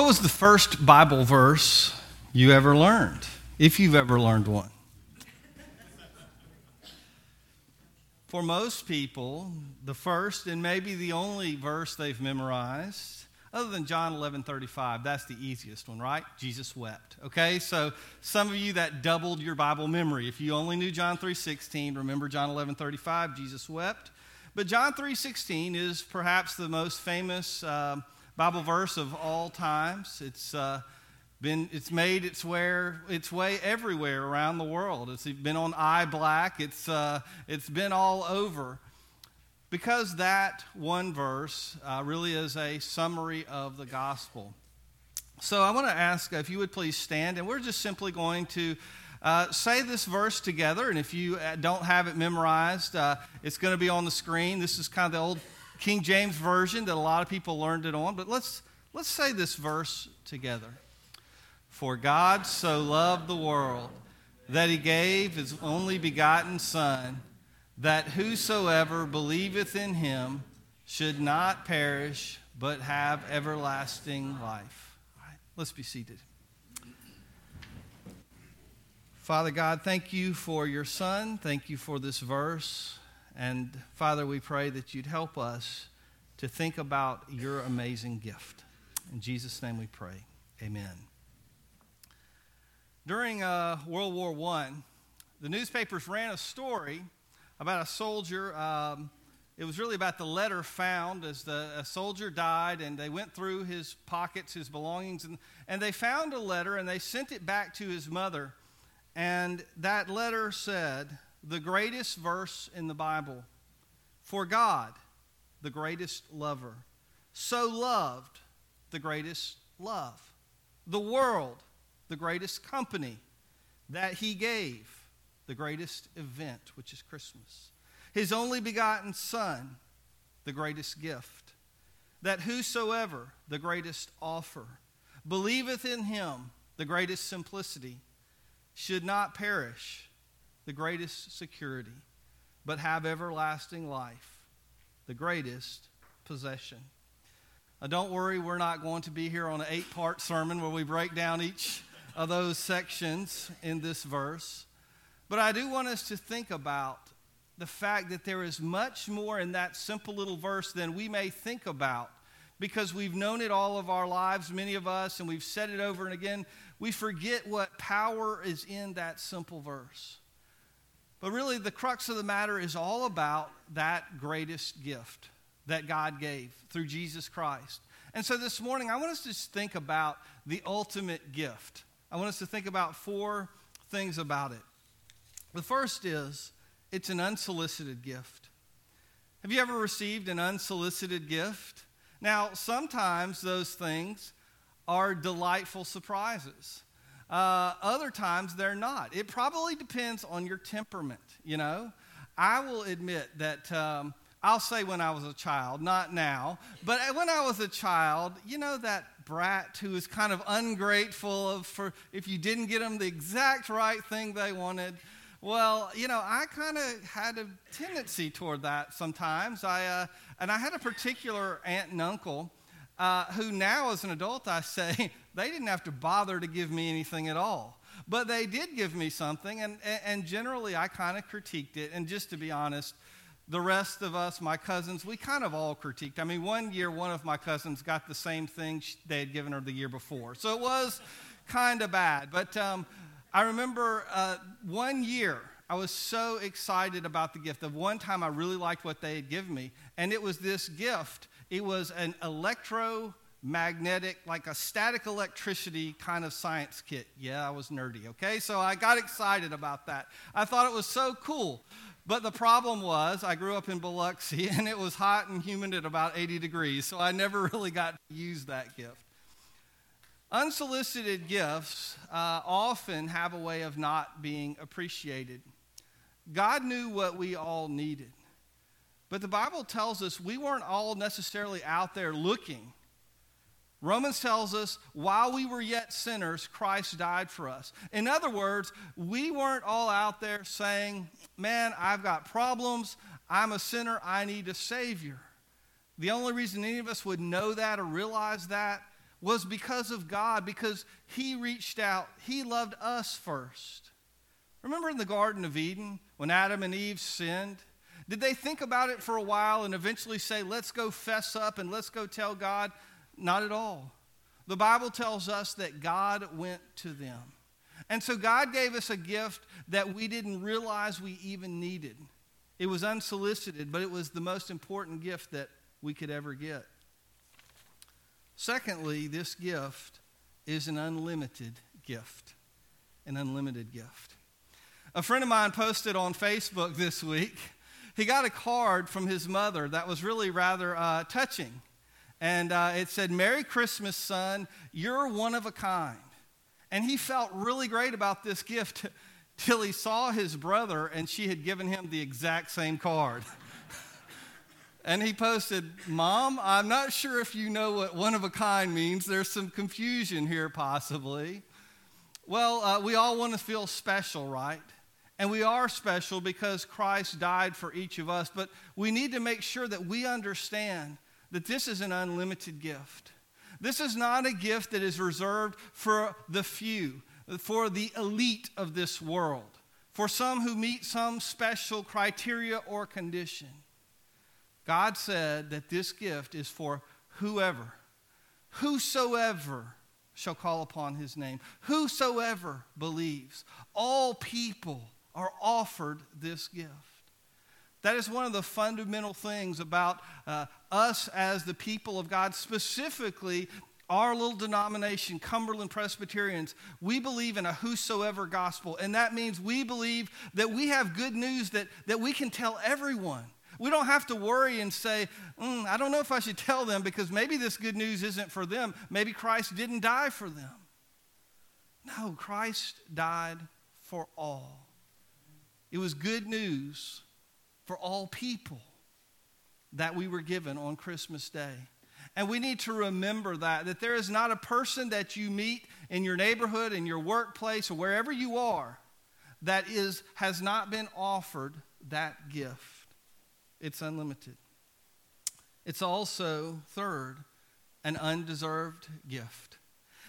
What was the first Bible verse you ever learned, if you've ever learned one? For most people, the first and maybe the only verse they've memorized, other than John 11 35, that's the easiest one, right? Jesus wept. Okay, so some of you that doubled your Bible memory. If you only knew John 3 16, remember John 11 35, Jesus wept. But John 3 16 is perhaps the most famous. Uh, Bible verse of all times. It's uh, been it's made its way its way everywhere around the world. It's been on eye black. It's uh, it's been all over because that one verse uh, really is a summary of the gospel. So I want to ask if you would please stand, and we're just simply going to. Uh, say this verse together, and if you uh, don't have it memorized, uh, it's going to be on the screen. This is kind of the old King James Version that a lot of people learned it on, but let's, let's say this verse together. For God so loved the world that he gave his only begotten Son, that whosoever believeth in him should not perish, but have everlasting life. All right, let's be seated. Father God, thank you for your Son. Thank you for this verse. And Father, we pray that you'd help us to think about your amazing gift. In Jesus' name we pray. Amen. During uh, World War I, the newspapers ran a story about a soldier. Um, it was really about the letter found as the, a soldier died, and they went through his pockets, his belongings, and, and they found a letter and they sent it back to his mother. And that letter said, the greatest verse in the Bible. For God, the greatest lover, so loved the greatest love. The world, the greatest company that he gave, the greatest event, which is Christmas. His only begotten Son, the greatest gift. That whosoever, the greatest offer, believeth in him, the greatest simplicity, should not perish the greatest security, but have everlasting life, the greatest possession. Now, don't worry, we're not going to be here on an eight part sermon where we break down each of those sections in this verse. But I do want us to think about the fact that there is much more in that simple little verse than we may think about because we've known it all of our lives, many of us, and we've said it over and again. We forget what power is in that simple verse. But really, the crux of the matter is all about that greatest gift that God gave through Jesus Christ. And so this morning, I want us to think about the ultimate gift. I want us to think about four things about it. The first is it's an unsolicited gift. Have you ever received an unsolicited gift? Now, sometimes those things are delightful surprises. Uh, other times they're not. It probably depends on your temperament, you know. I will admit that um, I'll say when I was a child, not now, but when I was a child, you know that brat who is kind of ungrateful of for if you didn't get them the exact right thing they wanted. Well, you know, I kind of had a tendency toward that sometimes. I uh, and I had a particular aunt and uncle uh, who now, as an adult, I say they didn't have to bother to give me anything at all. But they did give me something, and, and generally I kind of critiqued it. And just to be honest, the rest of us, my cousins, we kind of all critiqued. I mean, one year, one of my cousins got the same thing they had given her the year before. So it was kind of bad. But um, I remember uh, one year, I was so excited about the gift. The one time, I really liked what they had given me, and it was this gift it was an electromagnetic, like a static electricity kind of science kit. Yeah, I was nerdy, okay? So I got excited about that. I thought it was so cool. But the problem was, I grew up in Biloxi and it was hot and humid at about 80 degrees, so I never really got to use that gift. Unsolicited gifts uh, often have a way of not being appreciated. God knew what we all needed. But the Bible tells us we weren't all necessarily out there looking. Romans tells us while we were yet sinners, Christ died for us. In other words, we weren't all out there saying, Man, I've got problems. I'm a sinner. I need a Savior. The only reason any of us would know that or realize that was because of God, because He reached out. He loved us first. Remember in the Garden of Eden when Adam and Eve sinned? Did they think about it for a while and eventually say, let's go fess up and let's go tell God? Not at all. The Bible tells us that God went to them. And so God gave us a gift that we didn't realize we even needed. It was unsolicited, but it was the most important gift that we could ever get. Secondly, this gift is an unlimited gift. An unlimited gift. A friend of mine posted on Facebook this week, he got a card from his mother that was really rather uh, touching. And uh, it said, Merry Christmas, son. You're one of a kind. And he felt really great about this gift till he saw his brother and she had given him the exact same card. and he posted, Mom, I'm not sure if you know what one of a kind means. There's some confusion here, possibly. Well, uh, we all want to feel special, right? And we are special because Christ died for each of us, but we need to make sure that we understand that this is an unlimited gift. This is not a gift that is reserved for the few, for the elite of this world, for some who meet some special criteria or condition. God said that this gift is for whoever, whosoever shall call upon his name, whosoever believes. All people are offered this gift. That is one of the fundamental things about uh, us as the people of God, specifically our little denomination, Cumberland Presbyterians. We believe in a whosoever gospel, and that means we believe that we have good news that, that we can tell everyone. We don't have to worry and say, mm, I don't know if I should tell them because maybe this good news isn't for them. Maybe Christ didn't die for them. No, Christ died for all. It was good news for all people that we were given on Christmas Day. And we need to remember that, that there is not a person that you meet in your neighborhood, in your workplace, or wherever you are, that is, has not been offered that gift. It's unlimited. It's also, third, an undeserved gift.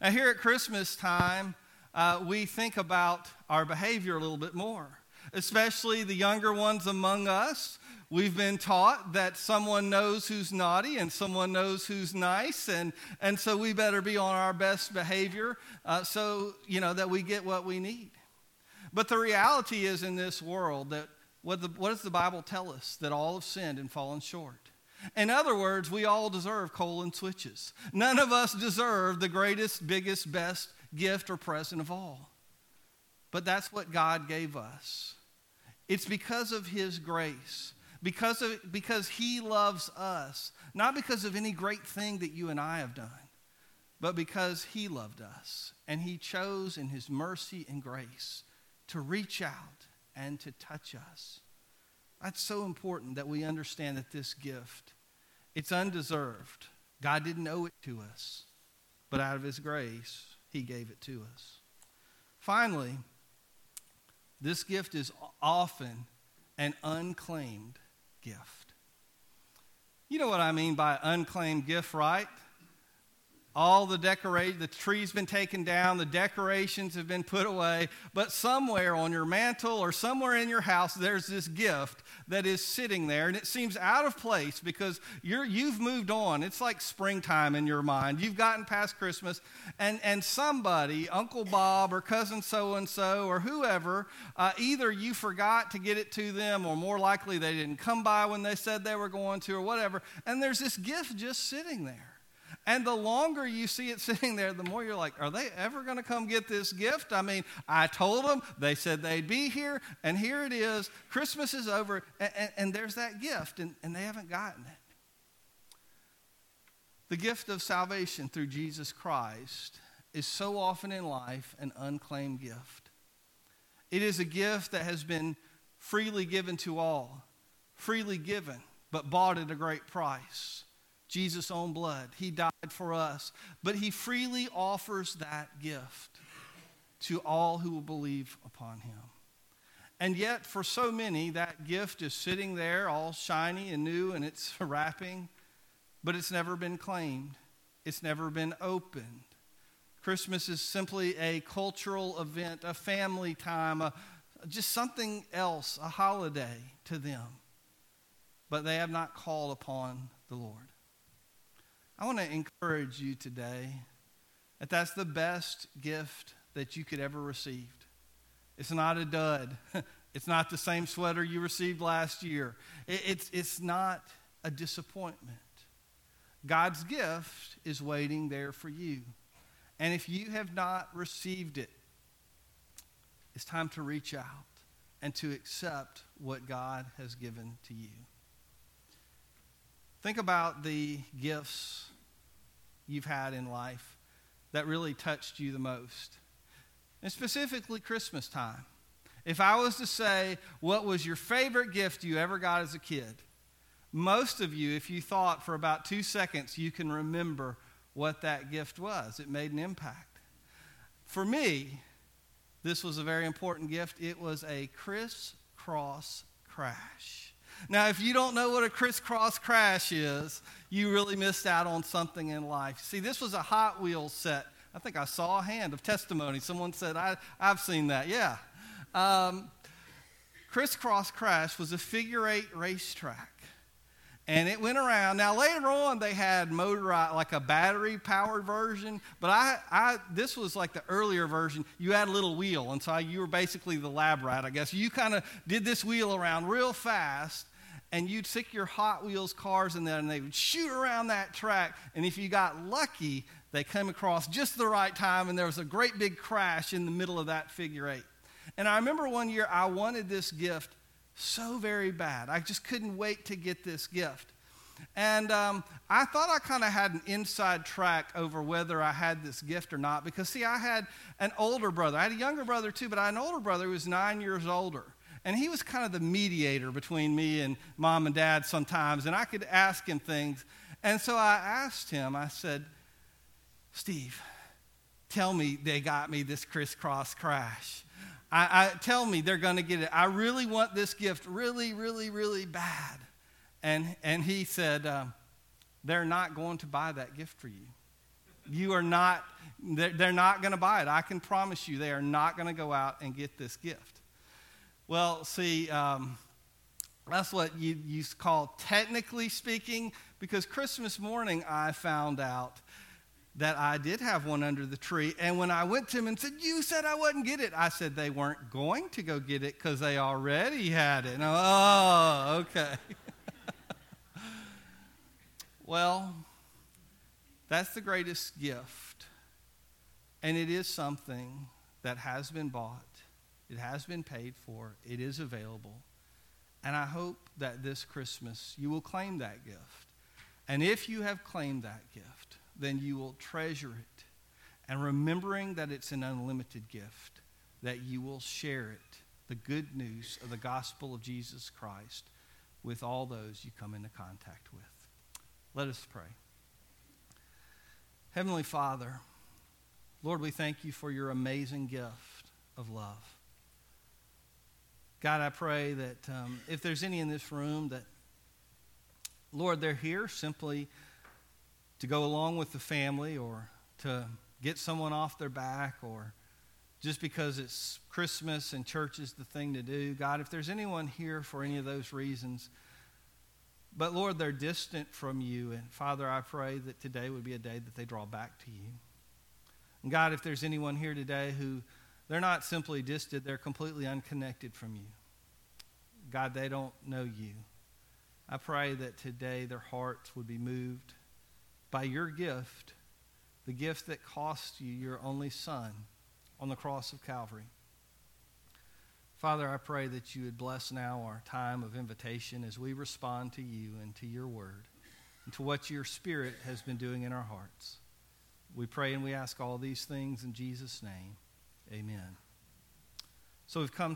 Now, here at Christmas time, uh, we think about our behavior a little bit more especially the younger ones among us. We've been taught that someone knows who's naughty and someone knows who's nice, and, and so we better be on our best behavior uh, so, you know, that we get what we need. But the reality is in this world that what, the, what does the Bible tell us? That all have sinned and fallen short. In other words, we all deserve coal and switches. None of us deserve the greatest, biggest, best gift or present of all. But that's what God gave us. It's because of His grace, because, of, because He loves us, not because of any great thing that you and I have done, but because He loved us. And He chose in His mercy and grace to reach out and to touch us. That's so important that we understand that this gift, it's undeserved. God didn't owe it to us, but out of His grace, He gave it to us. Finally, this gift is often an unclaimed gift. You know what I mean by unclaimed gift, right? All the decorate the tree's been taken down the decorations have been put away but somewhere on your mantle or somewhere in your house there's this gift that is sitting there and it seems out of place because you're you've moved on. It's like springtime in your mind. You've gotten past christmas and and somebody uncle bob or cousin so and so or whoever uh, either you forgot to get it to them or more likely they didn't come by when they said they were going to or whatever and there's this gift just sitting there and the longer you see it sitting there, the more you're like, are they ever going to come get this gift? I mean, I told them, they said they'd be here, and here it is. Christmas is over, and, and, and there's that gift, and, and they haven't gotten it. The gift of salvation through Jesus Christ is so often in life an unclaimed gift. It is a gift that has been freely given to all, freely given, but bought at a great price. Jesus' own blood. He died for us. But he freely offers that gift to all who will believe upon him. And yet, for so many, that gift is sitting there all shiny and new and it's wrapping, but it's never been claimed. it's never been opened. Christmas is simply a cultural event, a family time, a, just something else, a holiday to them. But they have not called upon the Lord. I want to encourage you today that that's the best gift that you could ever receive. It's not a dud. It's not the same sweater you received last year. It's, it's not a disappointment. God's gift is waiting there for you. And if you have not received it, it's time to reach out and to accept what God has given to you. Think about the gifts you've had in life that really touched you the most, and specifically Christmas time. If I was to say, what was your favorite gift you ever got as a kid? Most of you, if you thought for about two seconds, you can remember what that gift was. It made an impact. For me, this was a very important gift. It was a crisscross crash. Now, if you don't know what a crisscross crash is, you really missed out on something in life. See, this was a Hot Wheels set. I think I saw a hand of testimony. Someone said, I, have seen that. Yeah. Um, Crisscross Crash was a figure eight racetrack. And it went around. Now later on, they had motorized, like a battery powered version. But I, I, this was like the earlier version. You had a little wheel, and so you were basically the lab rat, I guess. You kind of did this wheel around real fast, and you'd stick your Hot Wheels cars in there, and they would shoot around that track. And if you got lucky, they came across just the right time, and there was a great big crash in the middle of that figure eight. And I remember one year I wanted this gift so very bad. I just couldn't wait to get this gift. And um, I thought I kind of had an inside track over whether I had this gift or not because, see, I had an older brother. I had a younger brother too, but I had an older brother who was nine years older. And he was kind of the mediator between me and mom and dad sometimes. And I could ask him things. And so I asked him, I said, Steve, tell me they got me this crisscross crash. I, I tell me they're going to get it. I really want this gift really, really, really bad. And, and he said, um, they're not going to buy that gift for you. You are not, they're, they're not going to buy it. I can promise you they are not going to go out and get this gift. Well, see, um, that's what you, you call technically speaking, because Christmas morning I found out that I did have one under the tree. And when I went to him and said, You said I wouldn't get it, I said they weren't going to go get it because they already had it. And I, oh, okay. well, that's the greatest gift. And it is something that has been bought, it has been paid for, it is available. And I hope that this Christmas you will claim that gift. And if you have claimed that gift, then you will treasure it. And remembering that it's an unlimited gift, that you will share it, the good news of the gospel of Jesus Christ, with all those you come into contact with. Let us pray. Heavenly Father, Lord, we thank you for your amazing gift of love. God, I pray that um, if there's any in this room that, Lord, they're here simply to go along with the family or to get someone off their back or just because it's Christmas and church is the thing to do. God, if there's anyone here for any of those reasons, but Lord, they're distant from you. And Father, I pray that today would be a day that they draw back to you. And God, if there's anyone here today who they're not simply distant, they're completely unconnected from you. God, they don't know you. I pray that today their hearts would be moved by your gift, the gift that cost you your only Son on the cross of Calvary. Father, I pray that you would bless now our time of invitation as we respond to you and to your word and to what your Spirit has been doing in our hearts. We pray and we ask all these things in Jesus' name. Amen. So we've come to